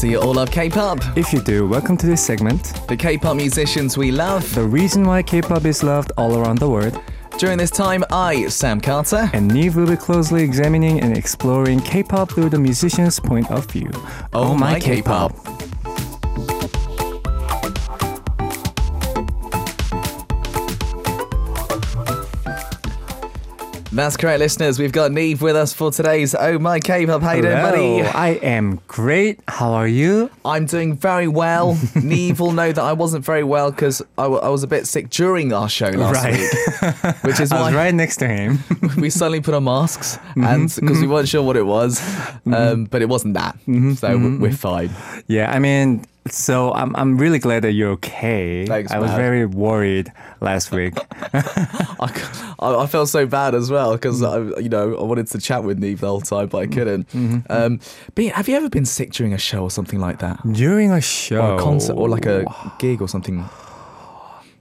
Do you all love K-pop? If you do, welcome to this segment. The K-pop musicians we love. The reason why K-pop is loved all around the world. During this time, I, Sam Carter, And Neve will be closely examining and exploring K-pop through the musician's point of view. Oh, oh My K-Pop. That's correct, listeners. We've got Neve with us for today's Oh My K-pop. How you doing, buddy? I am great. How are you? I'm doing very well. Neve will know that I wasn't very well because I, w- I was a bit sick during our show last Right. week, which is I was why right next to him. we suddenly put on masks mm-hmm, and because we mm-hmm. weren't sure what it was, um, mm-hmm. but it wasn't that, so we're fine. yeah, I mean, so I'm I'm really glad that you're okay. Thanks, I was man. very worried last week. I, I felt so bad as well because I, you know, I wanted to chat with Neve the whole time, but I couldn't. Um, but have you ever been sick during a show or something like that, During a show, or a concert, or like a gig or something?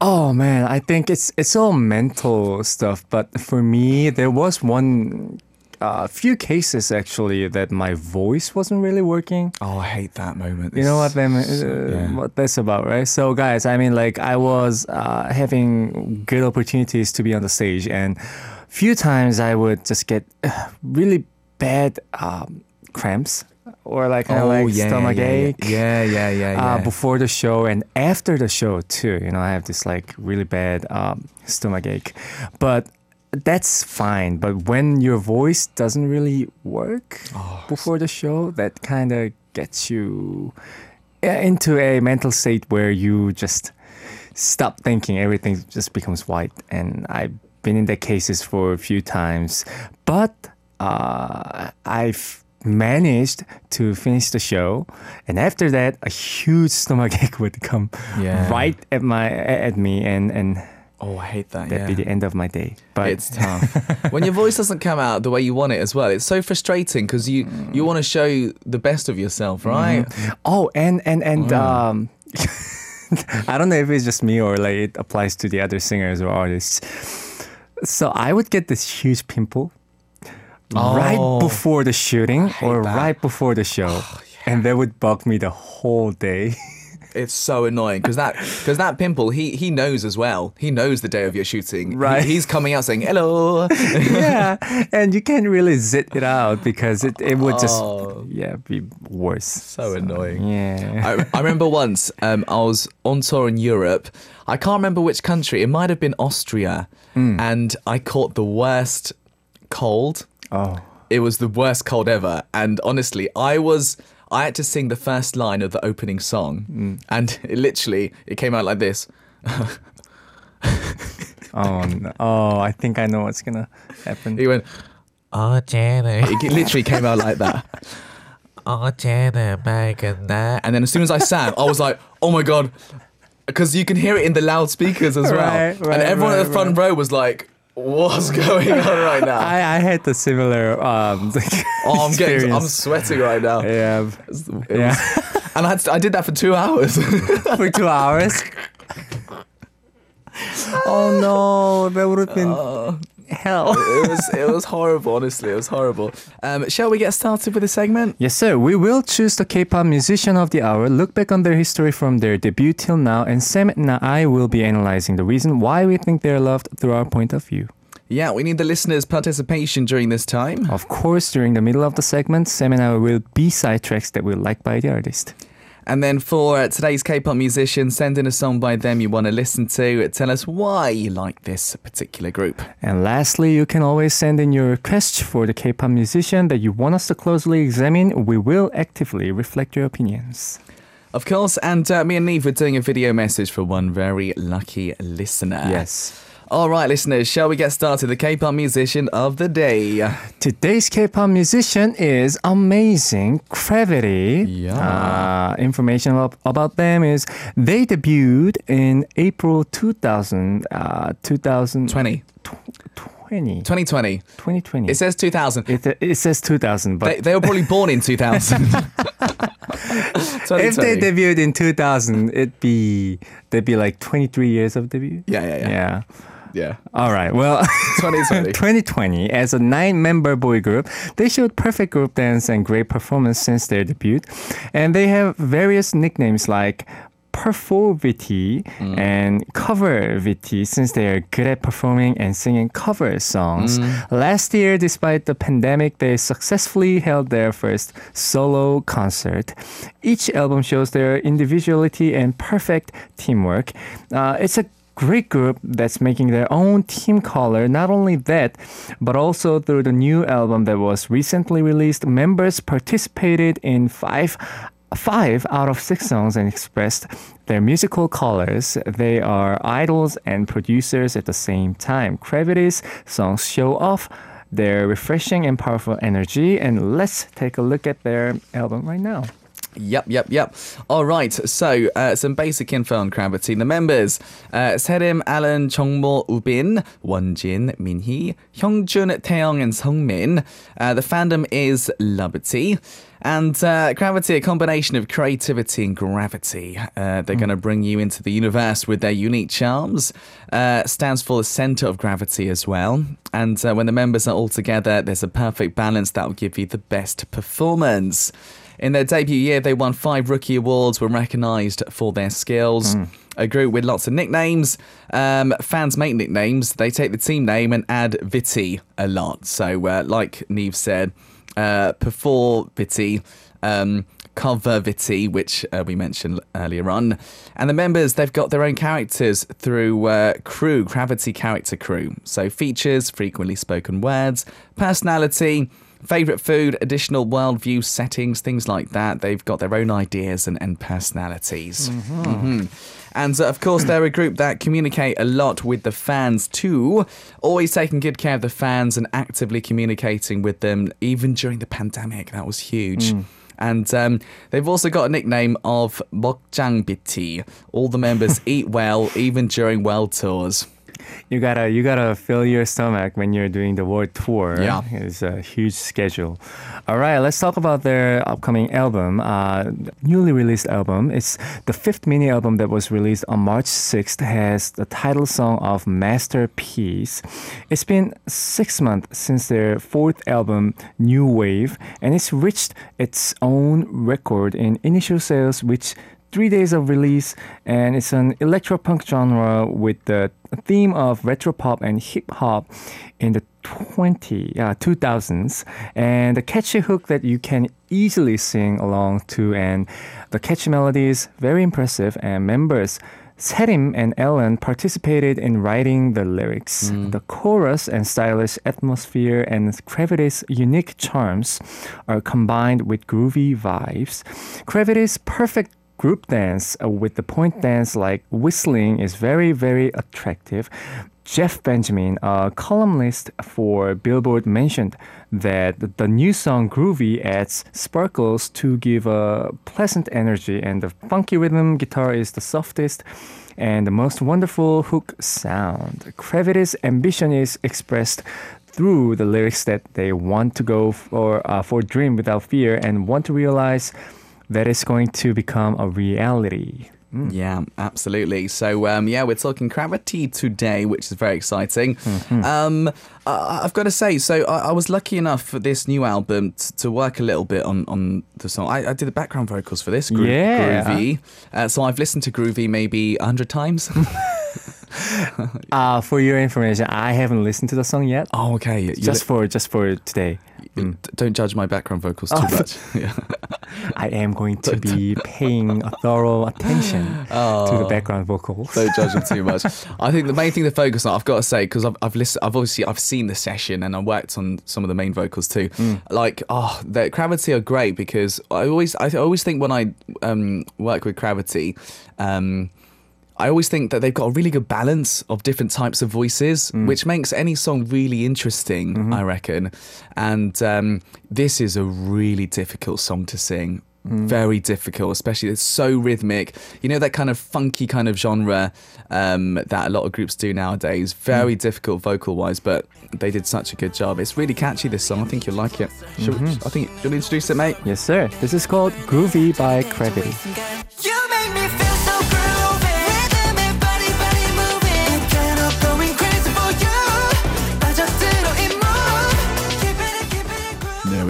Oh man, I think it's it's all mental stuff. But for me, there was one, uh, few cases actually that my voice wasn't really working. Oh, I hate that moment. You know what them, uh, yeah. what that's about, right? So guys, I mean, like I was uh, having good opportunities to be on the stage, and few times I would just get uh, really bad um, cramps or like kind of like stomach Oh, yeah, ache Yeah, yeah, yeah, yeah. uh, before the show and after the show too. You know, I have this like really bad um, stomach ache, but that's fine. But when your voice doesn't really work before the show, that kind of gets you uh, into a mental state where you just stop thinking. Everything just becomes white, and I've been in that cases for a few times, but uh, I've managed to finish the show and after that a huge stomach ache would come Yeah. right at my at me and and oh, I hate that. that'd yeah. be the end of my day but it's tough when your voice doesn't come out the way you want it as well. It's so frustrating because you you want to show the best of yourself, right? oh and and and um i don't know if it's just me or like it applies to the other singers or artists so i would get this huge pimple right Oh. before the shooting or that. Oh, right before the show and that would bug me the whole day It's so annoying because that because that pimple he he knows as well. He knows the day of your shooting. He- Right. he's coming out saying hello. yeah, and you can't really zit it out because it, it would just Oh. yeah be worse. so annoying. Yeah. I, I remember once um, I was on tour in Europe. I can't remember which country. It might have been Austria, and I caught the worst cold. oh. It was the worst cold ever. And honestly, I was I had to sing the first line of the opening song, mm. and it literally it came out like this. oh no! Oh, I think I know what's gonna happen. He went, "Oh, Jenny! It literally came out like that. oh, Jenny, Megan, that. And then as soon as I sang, I was like, "Oh my god!" Because you can hear it in the loudspeakers as well. Right, right, and everyone right, in the front row was like, what's going on right now? I, I had the similar um oh, I'm getting, I'm sweating right now. yeah It was- yeah And I, had to- I did that for two hours. for two hours. oh no, that would have been hell. it was it was horrible, honestly. It was horrible. Um, shall we get started with the segment? Yes, sir. We will choose the K-pop musician of the hour, look back on their history from their debut till now, and Sam and I will be analyzing the reason why we think they're loved through our point of view. Yeah, we need the listeners' participation during this time. Of course, during the middle of the segment, Sam and I will B-side tracks that we like by the artist. And then for uh, today's K-pop musician, send in a song by them you want to listen to. Tell us why you like this particular group. And lastly, you can always send in your request for the K-pop musician that you want us to closely examine. We will actively reflect your opinions. Of course, and uh, me and Neve were doing a video message for one very lucky listener. Yes. All right, listeners, shall we get started? The K-pop musician of the day. Today's K-pop musician is amazing CRAVITY. Yeah. Uh, information about, about them is they debuted in April 2000. Uh, 2020. 20. 20. 2020. 2020. It says 2000. it, it says 2000, but They, they were probably born in 2000. if they debuted in 2000, it'd be they'd be like 23 years of debut. Yeah, yeah, yeah. Yeah. Yeah. All right. Well, 2020. 2020, as a nine member boy group, they showed perfect group dance and great performance since their debut. And they have various nicknames like Perforvity and Covervity since they are good at performing and singing cover songs. Last year, despite the pandemic, they successfully held their first solo concert. Each album shows their individuality and perfect teamwork. Uh, it's a great group that's making their own team color. Not only that, but also through the new album that was recently released, members participated in five five out of six songs and expressed their musical colors. They are idols and producers at the same time. CRAVITY's songs show off their refreshing and powerful energy. And let's take a look at their album right now. Yep, yep, yep. All right, so uh, some basic info on CRAVITY. The members uh, Serim, Allen, Jungmo, Woobin, Wonjin, Minhee, Hyeongjun, Taeyoung, and Seongmin. Uh, the fandom is LUVITY. And uh, CRAVITY, a combination of creativity and gravity. Uh, they're going to bring you into the universe with their unique charms. Uh, stands for the center of gravity as well. And uh, when the members are all together, there's a perfect balance that will give you the best performance. In their debut year, they won five rookie awards, were recognised for their skills. A group with lots of nicknames. Um, fans make nicknames. They take the team name and add Viti a lot. So, uh, like Neve said, uh, Perforvity, um, Covervity, which uh, we mentioned earlier on. And the members, they've got their own characters through uh, crew, CRAVITY Character Crew. So, features, frequently spoken words, personality, favorite food, additional worldview settings, things like that. They've got their own ideas and, and personalities. Mhm. And uh, of course, they're a group that communicate a lot with the fans too, always taking good care of the fans and actively communicating with them, even during the pandemic. That was huge. And um, they've also got a nickname of Mokjang Biti. All the members eat well, even during world tours. You gotta you gotta fill your stomach when you're doing the world tour. Yeah. it's a huge schedule. All right, let's talk about their upcoming album, uh, newly released album. It's the fifth mini album that was released on March 6th. Has the title song of Masterpiece. It's been six months since their fourth album, New Wave, and it's reached its own record in initial sales, which three days of release, and it's an electropunk genre with the theme of retro pop and hip hop in the 20 uh, 2000s, and the catchy hook that you can easily sing along to, and the catchy melody is very impressive. And members. Serim and Allen participated in writing the lyrics. The chorus and stylish atmosphere and CRAVITY's unique charms are combined with groovy vibes. CRAVITY's perfect group dance uh, with the point dance like whistling is very, very attractive. Jeff Benjamin, a columnist for Billboard, mentioned that the new song Groovy adds sparkles to give a pleasant energy, and the funky rhythm guitar is the softest and the most wonderful hook sound. CRAVITY's ambition is expressed through the lyrics that they want to go for uh, for dream without fear and want to realize that it's going to become a reality. Yeah, absolutely. So, um, yeah, we're talking CRAVITY today, which is very exciting. Um, I- I've got to say, so I, I was lucky enough for this new album t- to work a little bit on, on the song. I, I did the background vocals for this, Gro- Yeah. Groovy. Uh, so I've listened to Groovy maybe a hundred times. Uh, for your information, I haven't listened to the song yet. oh, okay. You Just for just for today. D- don't judge my background vocals too much. yeah. I am going to be paying a thorough attention to the background vocals. Don't judge them too much. I think the main thing to focus on, I've got to say, because I've I've listened, I've obviously I've seen the session and I worked on some of the main vocals too. Like, oh, the CRAVITY are great because I always I always think when I um, work with CRAVITY. Um, I always think that they've got a really good balance of different types of voices, mm. which makes any song really interesting, mm-hmm. I reckon. And um, this is a really difficult song to sing. Mm. Very difficult, especially it's so rhythmic. You know that kind of funky kind of genre um, that a lot of groups do nowadays. Mm. Very difficult vocal wise, but they did such a good job. It's really catchy. This song. I think you'll like it. Should, mm-hmm. I think you'll introduce it, mate. Yes, sir. This is called Groovy by CRAVITY.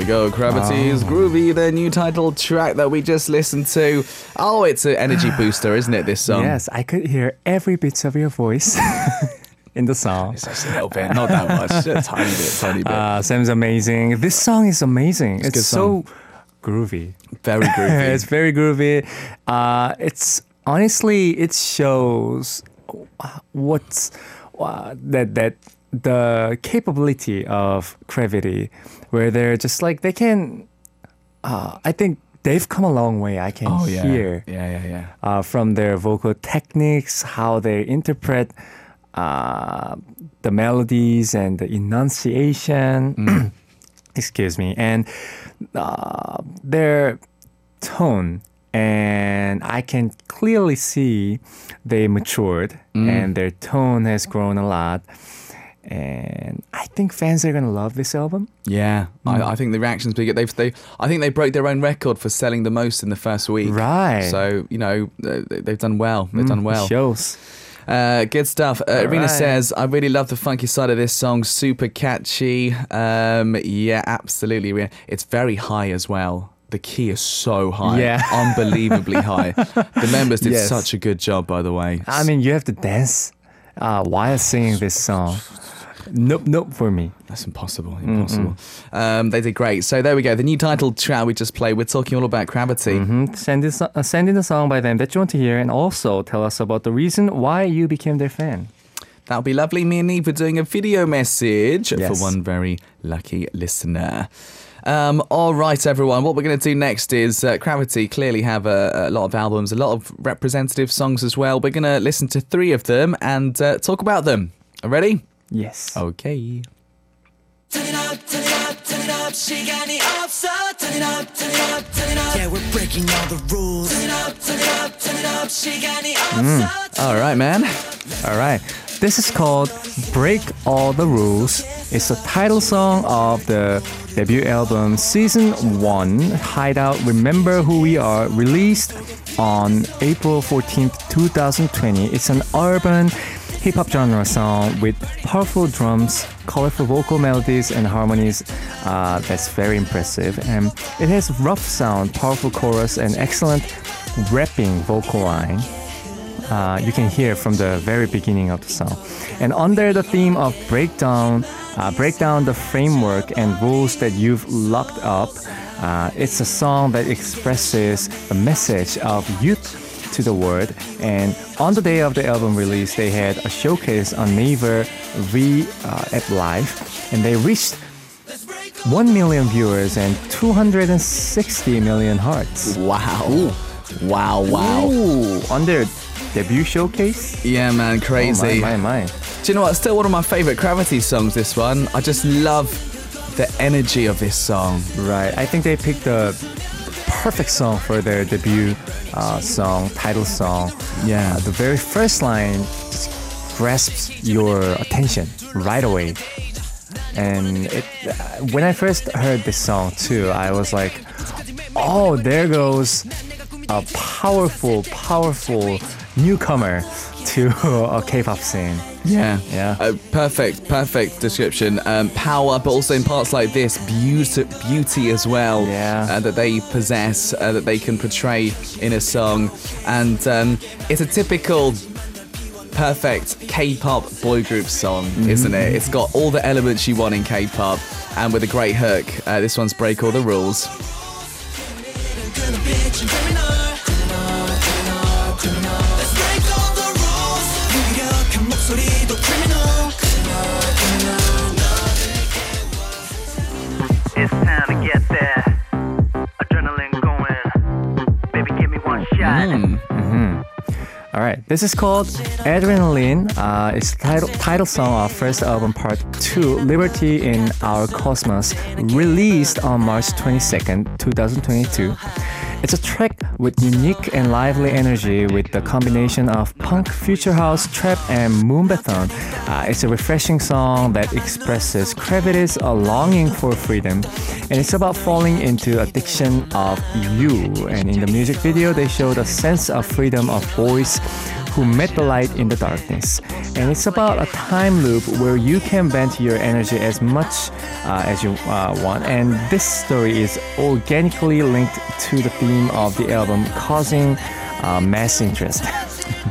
We go. CRAVITY's Groovy, their new title track that we just listened to. Oh, it's an energy booster, isn't it, this song? Yes, I could hear every bit of your voice in the song. It's just a little bit, not that much. a tiny bit, tiny bit. Uh, Sam's amazing. This song is amazing. It's, good so groovy. Very groovy. it's very groovy. Uh, it's honestly, it shows what's uh, that that the capability of CRAVITY, where they're just like they can. Uh, I think they've come a long way. I can oh, yeah. hear Yeah, yeah, yeah. uh, from their vocal techniques, how they interpret uh, the melodies and the enunciation. Excuse me, and uh, their tone. And I can clearly see they matured and their tone has grown a lot. And I think fans are gonna love this album. Yeah, I, I think the reactions big. They've, they, I think they broke their own record for selling the most in the first week. Right. So you know they- they've done well. They've done well. Shows. Uh, good stuff. Uh, Irina right. says, I really love the funky side of this song. Super catchy. Um, yeah, absolutely. It's very high as well. The key is so high. Yeah. Unbelievably high. The members did Yes. such a good job, by the way. I mean, you have to dance uh, while singing this song. Nope, nope for me. That's impossible. Impossible. Um, they did great. So there we go. The new title track we just played. We're talking all about CRAVITY. hmm Send, this, uh, send in a song by them that you want to hear and also tell us about the reason why you became their fan. That'll be lovely. Me and Neve are doing a video message Yes. for one very lucky listener. Um, all right, everyone. What we're going to do next is uh, CRAVITY clearly have a, a lot of albums, a lot of representative songs as well. We're going to listen to three of them and uh, talk about them. Ready? Yes. Okay. Turn it up, turn it up, turn it up. 시간이 없어. Turn it up, turn it up, turn it up. Yeah, we're breaking all the rules. Turn it up, turn it up, turn it up. 시간이 없어. All right, man. All right. This is called Break All the Rules. It's the title song of the debut album Season 1 Hideout Remember Who We Are, released on April 14th, 2020. It's an urban hip hop genre song with powerful drums, colorful vocal melodies, and harmonies. Uh, that's very impressive. And it has rough sound, powerful chorus, and excellent rapping vocal line uh, you can hear from the very beginning of the song. And under the theme of breakdown, uh, break down the framework and rules that you've locked up. Uh, it's a song that expresses the message of youth to the world. And on the day of the album release, they had a showcase on Naver V uh, at Live, and they reached 1 million viewers and 260 million hearts. Wow. Wow, wow. Ooh, on their debut showcase? Yeah, man, Oh, crazy. my, my, my. Do you know what? Still one of my favorite CRAVITY songs, this one. I just love the energy of this song. Right. I think they picked the perfect song for their debut uh, song, title song. Yeah. Uh, the very first line just grasps your attention right away. And it, when I first heard this song too, I was like, oh, there goes a powerful, powerful newcomer to a K-pop scene. Yeah, Yeah. Uh, perfect, perfect description. Um, power, but also in parts like this, beauty, beauty as well. Yeah. uh, that they possess, uh, that they can portray in a song, and um, it's a typical. Perfect K-pop boy group song, isn't it? It's got all the elements you want in K-pop, and with a great hook. Uh, this one's "Break All the Rules." Right, this is called Adrenaline. Uh, it's the title, title song of first album part two, Liberty in Our Cosmos, released on March 22nd, 2022. It's a track with unique and lively energy with the combination of punk, future house, trap, and moombahton. Uh, it's a refreshing song that expresses CRAVITY's a longing for freedom, and it's about falling into addiction of you. And in the music video, they showed a sense of freedom of voice who met the light in the darkness. And it's about a time loop where you can vent your energy as much uh, as you uh, want. And this story is organically linked to the theme of the album, causing uh, mass interest.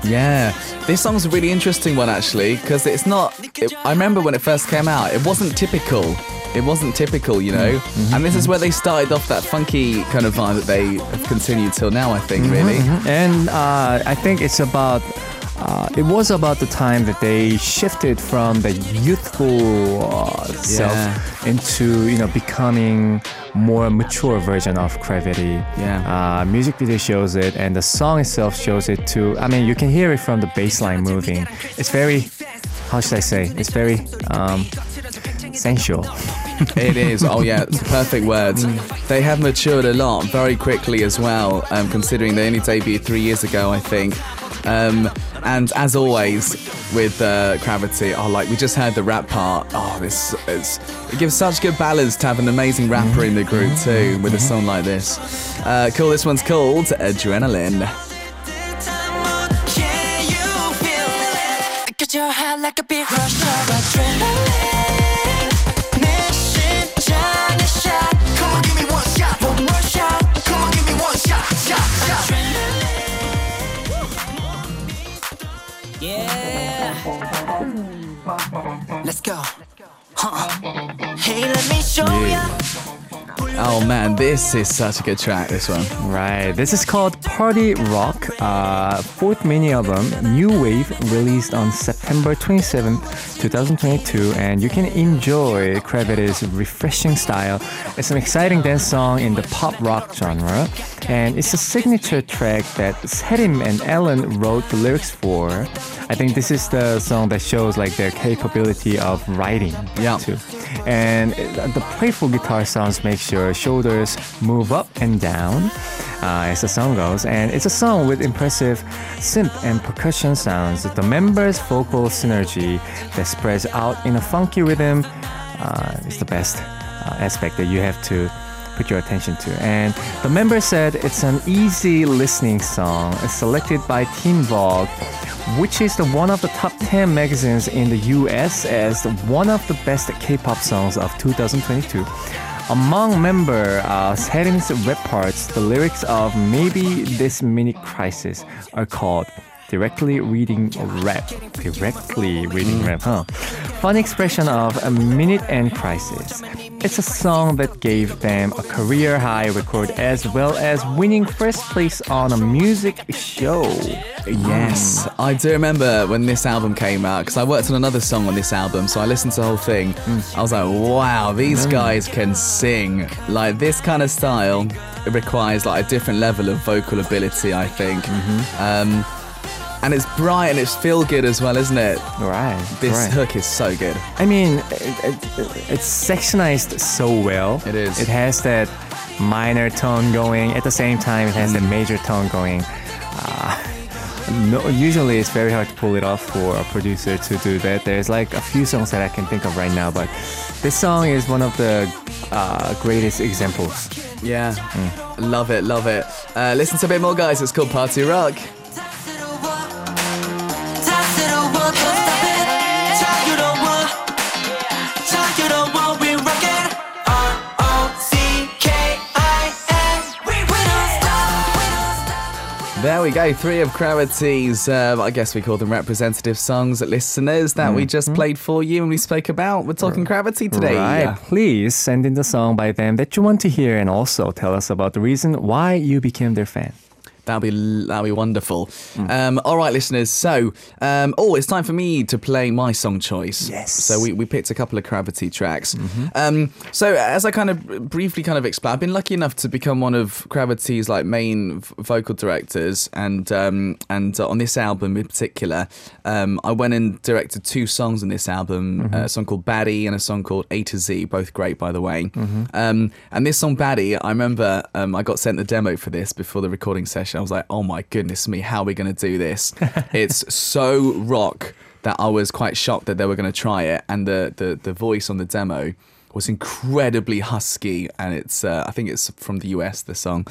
Yeah, this song's a really interesting one actually because it's not. It, I remember when it first came out, it wasn't typical. It wasn't typical, you know. And this is where they started off that funky kind of vibe that they have continued till now. I think really. and uh, I think it's about. Uh, it was about the time that they shifted from the youthful uh, self into you know becoming more mature version of CRAVITY. Yeah. Uh, music video shows it, and the song itself shows it too. I mean, you can hear it from the bass line moving. It's very, how should I say? It's very um, sensual. It is. Oh yeah, it's perfect words. They have matured a lot very quickly as well, um, considering they only debuted three years ago, I think. Um, and as always with uh, CRAVITY, oh, like we just heard the rap part. Oh, this it's, it gives such good balance to have an amazing rapper in the group too with a song like this. Uh, cool. This one's called Adrenaline. Can you feel it? Get your heart like a big rush of adrenaline. Oh man, this is such a good track. This one. Right. This is called Party Rock, uh, fourth mini album, New Wave, released on September 27th, 2022. And you can enjoy CRAVITY's refreshing style. It's an exciting dance song in the pop rock genre. And it's a signature track that Serim and Allen wrote the lyrics for. I think this is the song that shows like their capability of writing Yeah. too. And the playful guitar sounds make your shoulders move up and down uh, as the song goes. And it's a song with impressive synth and percussion sounds. The members' vocal synergy that spreads out in a funky rhythm uh, is the best uh, aspect that you have to put your attention to. And the member said it's an easy listening song selected by Teen Vogue, which is the one of the top 10 magazines in the US as one of the best K-pop songs of 2022. Among member uh, Serim's rap parts, the lyrics of Maybe This Mini Crisis are called directly reading rap. Directly reading rap, huh? Fun expression of a minute and crisis. It's a song that gave them a career high record as well as winning first place on a music show. Yes, I do remember when this album came out because I worked on another song on this album, so I listened to the whole thing. Mm. I was like, wow, these mm. guys can sing. Like this kind of style, it requires like a different level of vocal ability, I think. Mm-hmm. Um, and it's bright and it's feel good as well, isn't it? Right. This right. hook is so good. I mean, it, it, it's sectionized so well. It is. It has that minor tone going. At the same time, it has Mm. the major tone going. Uh, no, usually, it's very hard to pull it off for a producer to do that. There's like a few songs that I can think of right now, but this song is one of the uh, greatest examples. Yeah, love it, love it. Uh, listen to a bit more, guys. It's called Party Rock. We go. Three of CRAVITY's, uh, I guess we call them representative songs, listeners that we just played for you and we spoke about. We're talking CRAVITY today. Right. Please send in the song by them that you want to hear and also tell us about the reason why you became their fan. That'll be that'll be wonderful. Um, all right, listeners. So, um, oh, it's time for me to play my song choice. Yes. So we, we picked a couple of CRAVITY tracks. Um, so as I kind of briefly kind of explained, I've been lucky enough to become one of CRAVITY's like main v- vocal directors, and um, and uh, on this album in particular, um, I went and directed two songs on this album. uh, a song called Baddie and a song called A to Z, both great by the way. Um, and this song Baddie, I remember um, I got sent the demo for this before the recording session. I was like, oh my goodness me, how are we going to do this? it's so rock that I was quite shocked that they were going to try it. And the, the, the voice on the demo was incredibly husky, and it's uh, I think it's from the US. The song,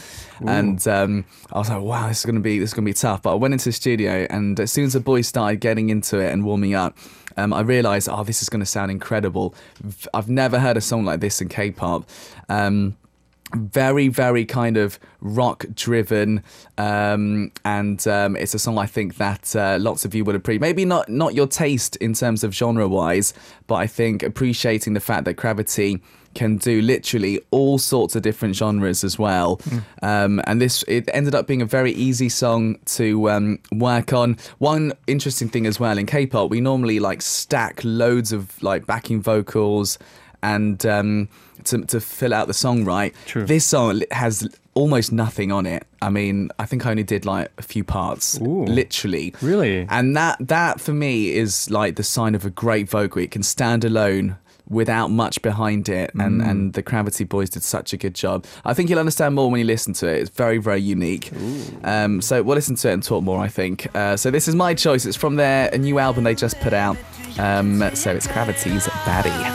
and um, I was like, wow, this is gonna be this is gonna be tough. But I went into the studio, and as soon as the boys started getting into it and warming up. Um, I realized, oh, this is going to sound incredible. I've never heard a song like this in K-pop. Um, very very kind of rock driven um, and um, it's a song i think that uh, lots of you would appreciate. Maybe not not your taste in terms of genre wise but i think appreciating the fact that CRAVITY can do literally all sorts of different genres as well. Um, and this it ended up being a very easy song to um, work on. One interesting thing as well in k-pop we normally like stack loads of like backing vocals and um, to, to fill out the song right. True. This song has almost nothing on it. I mean, I think I only did like a few parts, Ooh. literally. Really? And that that for me is like the sign of a great vocal. It can stand alone without much behind it and Mm. and the CRAVITY boys did such a good job. I think you'll understand more when you listen to it. It's very very unique. Um, so we'll listen to it and talk more i think. Uh, so this is my choice. It's from their a new album they just put out. Um, so it's CRAVITY's baddie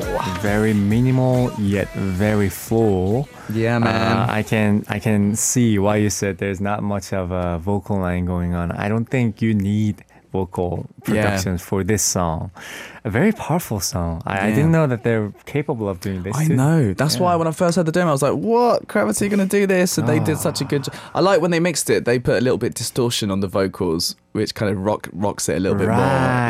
달빛 Very minimal yet very full. Yeah, man. Uh, I can I can see why you said there's not much of a vocal line going on. I don't think you need vocal Yeah. productions for this song. A very powerful song. I, I didn't know that they're capable of doing this. I too. know. That's why when I first heard the demo, I was like, "What? CRAVITY going to do this?" And they did such a good. job. I like when they mixed it. They put a little bit distortion on the vocals, which kind of rock rocks it a little bit more.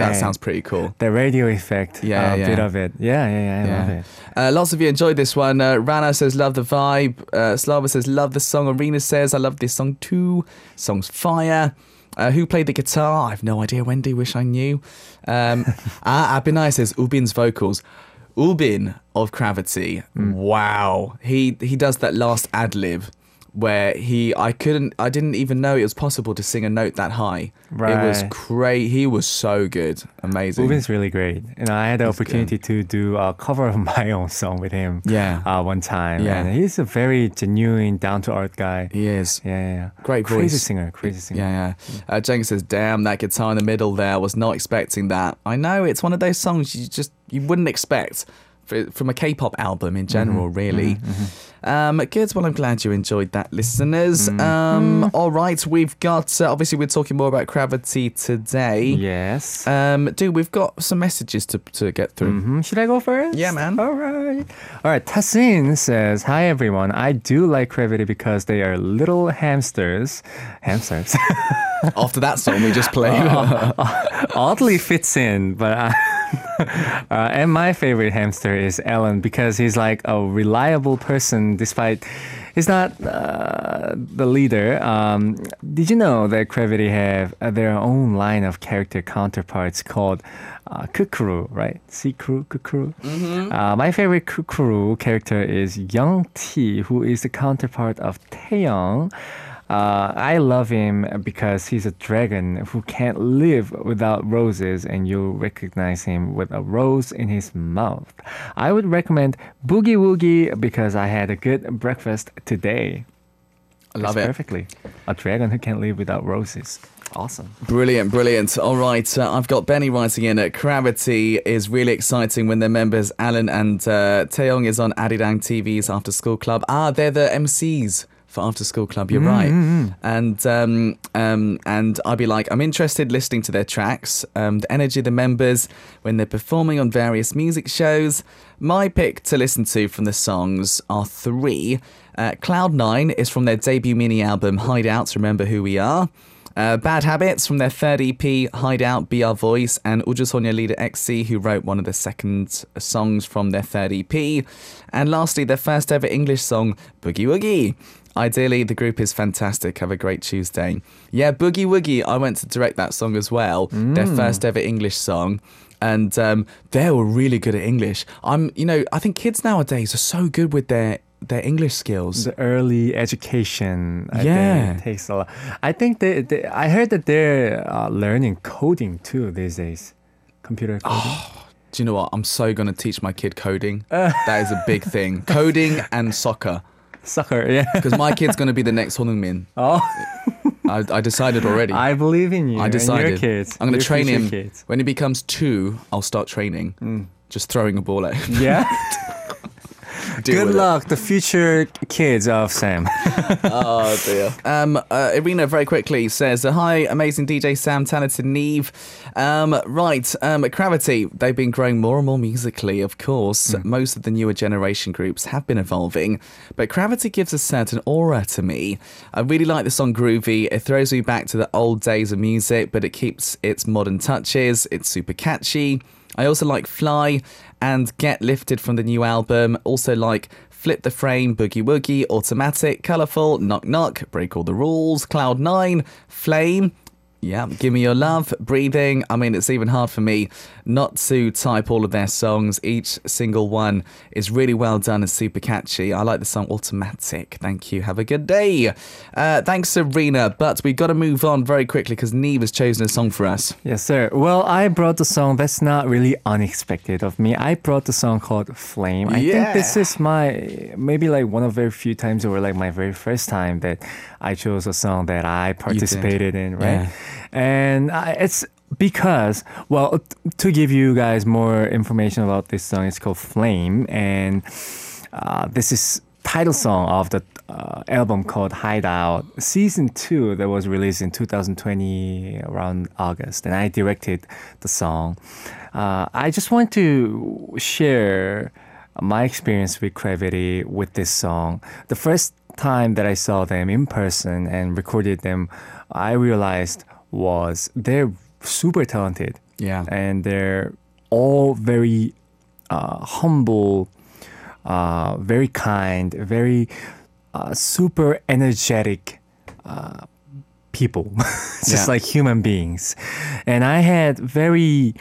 That sounds pretty cool. The radio effect, Yeah, a yeah. bit of it. Yeah, yeah, yeah. I love it. Uh, lots of you enjoyed this one. Uh, Rana says, love the vibe. Uh, Slava says, love the song. Arena says, I love this song too. Song's fire. Uh, who played the guitar? I have no idea, Wendy. Wish I knew. Um, ah, Abinai says, Woobin's vocals. Woobin of CRAVITY. Hmm. Wow. He he does that last ad lib where he I couldn't I didn't even know it was possible to sing a note that high. Right. It was great. He was so good. Amazing. Woobin's really great. And I had the He's good. opportunity to do a cover of my own song with him. Yeah. Uh, one time. Yeah. And he's a very genuine, down to earth guy. he is. Yeah, yeah, yeah. Great Crazy voice. singer, crazy singer. Yeah, yeah. Uh, Jenkins says, "Damn, that guitar in the middle there. I was not expecting that. I know it's one of those songs you just you wouldn't expect for, from a K-pop album in general, really. Um, good. Well, I'm glad you enjoyed that, listeners. Um, all right, we've got uh, obviously we're talking more about CRAVITY today. Yes. Um, dude, we've got some messages to to get through. Mhm. Should I go first? Yeah, man. All right. All right. Tassin says, Hi, everyone. I do like CRAVITY because they are little hamsters. Hamsters. After that song we just played. Oddly fits in, but. Uh, uh, and my favorite hamster is Allen because he's like a reliable person despite he's not uh, the leader. Um, did you know that CRAVITY have uh, their own line of character counterparts called uh, Kukuru, right? Sea Crew, Kukuru. Uh, my favorite Kukuru character is Young T, who is the counterpart of Taeyoung. Uh, I love him because he's a dragon who can't live without roses, and you'll recognize him with a rose in his mouth. I would recommend Boogie Woogie because I had a good breakfast today. I love it. perfectly. A dragon who can't live without roses. Awesome. Brilliant, brilliant. All right, uh, I've got Benny writing in. Uh, CRAVITY is really exciting when their members Allen and uh, Taeyoung is on Arirang TV's After School Club. Ah, they're the MCs for After School Club. You're right. And um, um, and I'd be like, I'm interested listening to their tracks, um, the energy of the members when they're performing on various music shows. My pick to listen to from the songs are three. Uh, Cloud Nine is from their debut mini album Hideouts. Remember who we are. Uh, Bad Habits from their third EP, Hideout, Be Our Voice, and Ujusonia leader XC, who wrote one of the second songs from their third EP. And lastly, their first ever English song, Boogie Woogie. Ideally, the group is fantastic. Have a great Tuesday. Yeah, Boogie Woogie, I went to direct that song as well, their first ever English song. And um, they were really good at English. I'm, you know, I think kids nowadays are so good with their their English skills. The early education, I Yeah. think, takes a lot. I think they, they I heard that they're uh, learning coding too these days. Computer coding. Do you know what? I'm so going to teach my kid coding. that is a big thing. Coding and soccer. Soccer, yeah. Because my kid's going to be the next Min. Oh, I, I decided already. I believe in you. I decided. kids. I'm going to train him. Kids. When he becomes two, I'll start training. Just throwing a ball at him. Yeah. Good with it. luck, the future kids of Sam. Oh dear. Um, uh, Irina very quickly says, uh, "Hi, amazing DJ Sam, talented Neve. Um, right, um, CRAVITY. They've been growing more and more musically. Of course, most of the newer generation groups have been evolving, but CRAVITY gives a certain aura to me. I really like the song Groovy. It throws me back to the old days of music, but it keeps its modern touches. It's super catchy." I also like Fly and Get Lifted from the new album. Also like Flip the Frame, Boogie Woogie, Automatic, Colourful, Knock Knock, Break All the Rules, Cloud Nine, Flame. Yeah, Give Me Your Love, Breathing. I mean, it's even hard for me not to type all of their songs. Each single one is really well done and super catchy. I like the song Automatic. Thank you. Have a good day. Uh, thanks, Serena. But we've got to move on very quickly because Neve has chosen a song for us. Yes, sir. Well, I brought the song that's not really unexpected of me. I brought the song called Flame. I think this is my maybe like one of very few times or like my very first time that I chose a song that I participated in, right? Yeah. And it's because well to give you guys more information about this song it's called Flame. And uh, this is title song of the uh, album called Hideout. Season 2 that was released in 2020 around August. And I directed the song. Uh, I just want to share my experience with CRAVITY with this song. The first time that I saw them in person and recorded them I realized was they're super talented Yeah. and they're all very uh, humble, uh, very kind, very uh, super energetic uh, people, just Yeah. like human beings. And I had very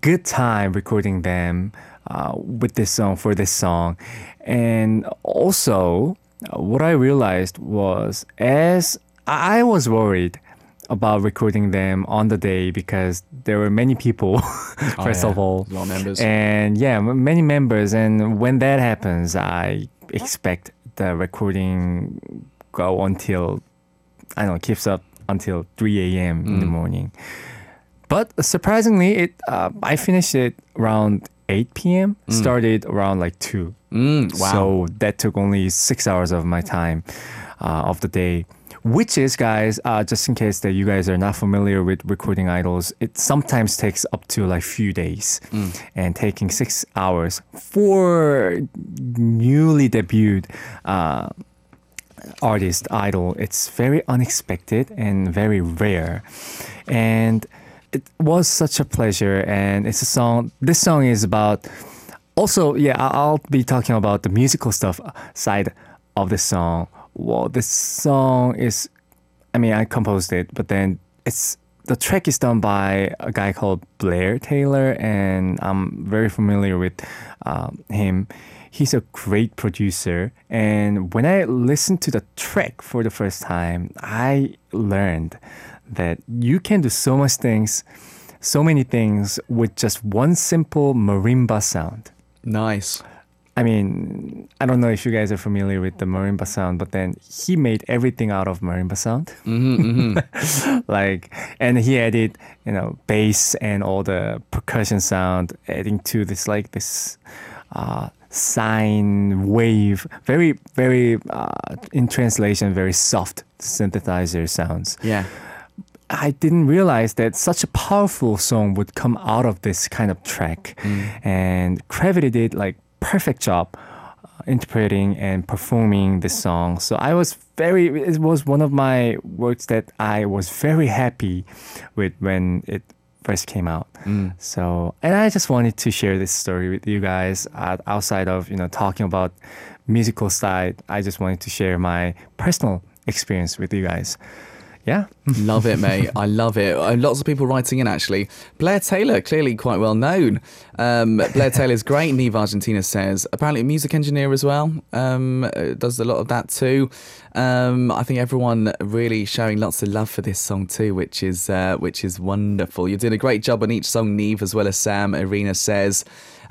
good time recording them uh, with this song for this song, and also what I realized was as I was worried about recording them on the day because there were many people first Oh, yeah. of all A lot of members. and yeah many members and when that happens i expect the recording go until i don't know keeps up until 3 a.m in the Mm. morning but surprisingly it uh, i finished it around 8 p.m started around like 2 Mm, wow. so that took only six hours of my time uh, of the day. Which is, guys, uh, just in case that you guys are not familiar with recording idols, it sometimes takes up to like few days, and taking six hours for newly debuted uh, artist idol. It's very unexpected and very rare, and it was such a pleasure. And it's a song. This song is about also, yeah, I'll be talking about the musical stuff side of the song. Well, this song is, I mean, I composed it, but then it's the track is done by a guy called Blair Taylor, and I'm very familiar with um, him. He's a great producer, and when I listened to the track for the first time, I learned that you can do so much things, so many things with just one simple marimba sound. nice. I mean, I don't know if you guys are familiar with the marimba sound, but then he made everything out of marimba sound. like, and he added, you know, bass and all the percussion sound, adding to this like this uh, sine wave, very, very uh, in translation, very soft synthesizer sounds. Yeah. I didn't realize that such a powerful song would come out of this kind of track. And CRAVITY did like perfect job uh, interpreting and performing this song. So I was very it was one of my works that I was very happy with when it first came out. So and I just wanted to share this story with you guys uh, outside of, you know, talking about musical side. I just wanted to share my personal experience with you guys. Yeah. love it, mate. I love it. Uh, lots of people writing in actually. Blair Taylor, clearly quite well known. Um, Blair Taylor's great. Neve Argentina says apparently a music engineer as well. Um, uh, does a lot of that too. Um, I think everyone really showing lots of love for this song too, which is uh, which is wonderful. You're doing a great job on each song, Neve, as well as Sam. Irina says.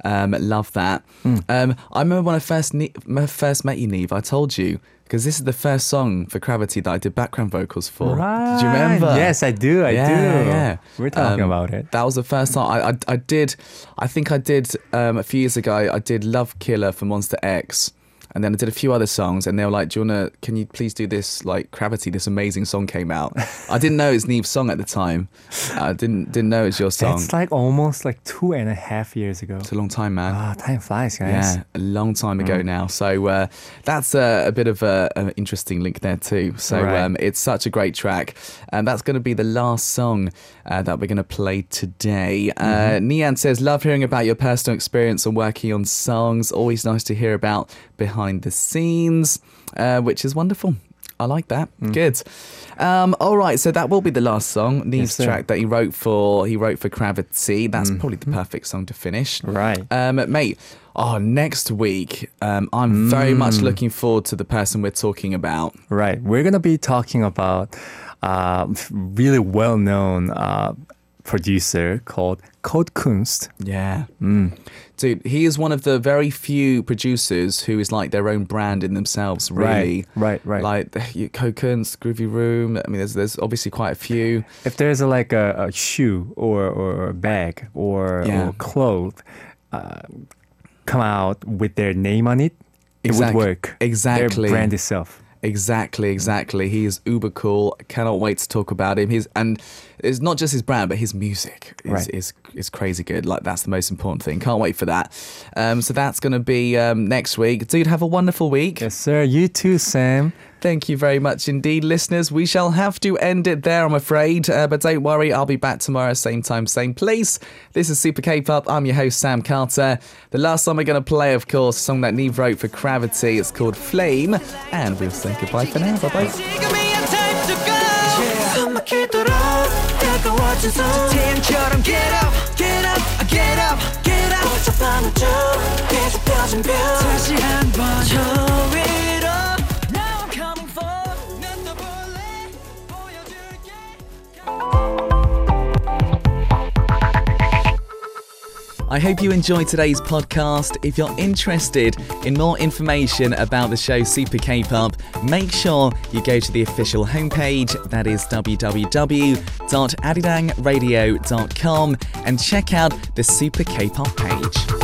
Um, love that. Um, I remember when I first ne- when I first met you, Neve. I told you because this is the first song for CRAVITY that I did background vocals for. Did you remember? Yes, I do. I yeah, do. Yeah, We're talking Um, about it. That was the first time I, I, I did. I think I did um, a few years ago. I did Love Killer for Monsta X. And then I did a few other songs, and they were like, "Do you wanna? Can you please do this? Like CRAVITY, this amazing song came out. I didn't know it was Neve's song at the time. I didn't didn't know it was your song. That's like almost like two and a half years ago. it's a long time, man. Ah, time flies, guys. Yeah, a long time Mm. ago now. So uh, that's a, a bit of a, an interesting link there too. So Right. um, it's such a great track, and that's going to be the last song uh, that we're going to play today. Uh, Mm-hmm. Nian says, "Love hearing about your personal experience and working on songs. Always nice to hear about behind the scenes, uh, which is wonderful." I like that. Mm. Good. Um, all right, so that will be the last song, Neve's sir. track that he wrote for. He wrote for CRAVITY. That's probably the perfect song to finish. Right. Um, mate, oh, next week, um, I'm very much Mm. looking forward to the person we're talking about. Right. We're gonna be talking about uh, really well-known uh, producer called Code Kunst. Yeah. Dude, he is one of the very few producers who is like their own brand in themselves, really. Right, right, right. Like Code Kunst, Groovy Room. I mean, there's, there's obviously quite a few. If there's a, like a, a shoe or, or a bag or, Yeah. or clothes uh, come out with their name on it, it Exact- would work. exactly. Their brand itself. Exactly, exactly. He is uber cool. Cannot wait to talk about him. He's and it's not just his brand, but his music is Right. is, is crazy good. Like that's the most important thing. Can't wait for that. Um, so that's gonna be um, next week. Dude, have a wonderful week. Yes, sir. You too, Sam. Thank you very much indeed, listeners. We shall have to end it there, I'm afraid. Uh, but don't worry, I'll be back tomorrow, same time, same place. This is Super K-pop. I'm your host, Sam Carter. The last song we're going to play, of course, a song that Neve wrote for CRAVITY. It's called Flame. And we'll say goodbye for now. Bye-bye. 지 같은 손 태양처럼 get up get up get up get up. 어젯밤은 좀 뒤집혀진 별. 다시 한번 처음 I hope you enjoyed today's podcast. If you're interested in more information about the show Super K-pop, make sure you go to the official homepage, that is www.arirangradio.com, and check out the Super K-pop page.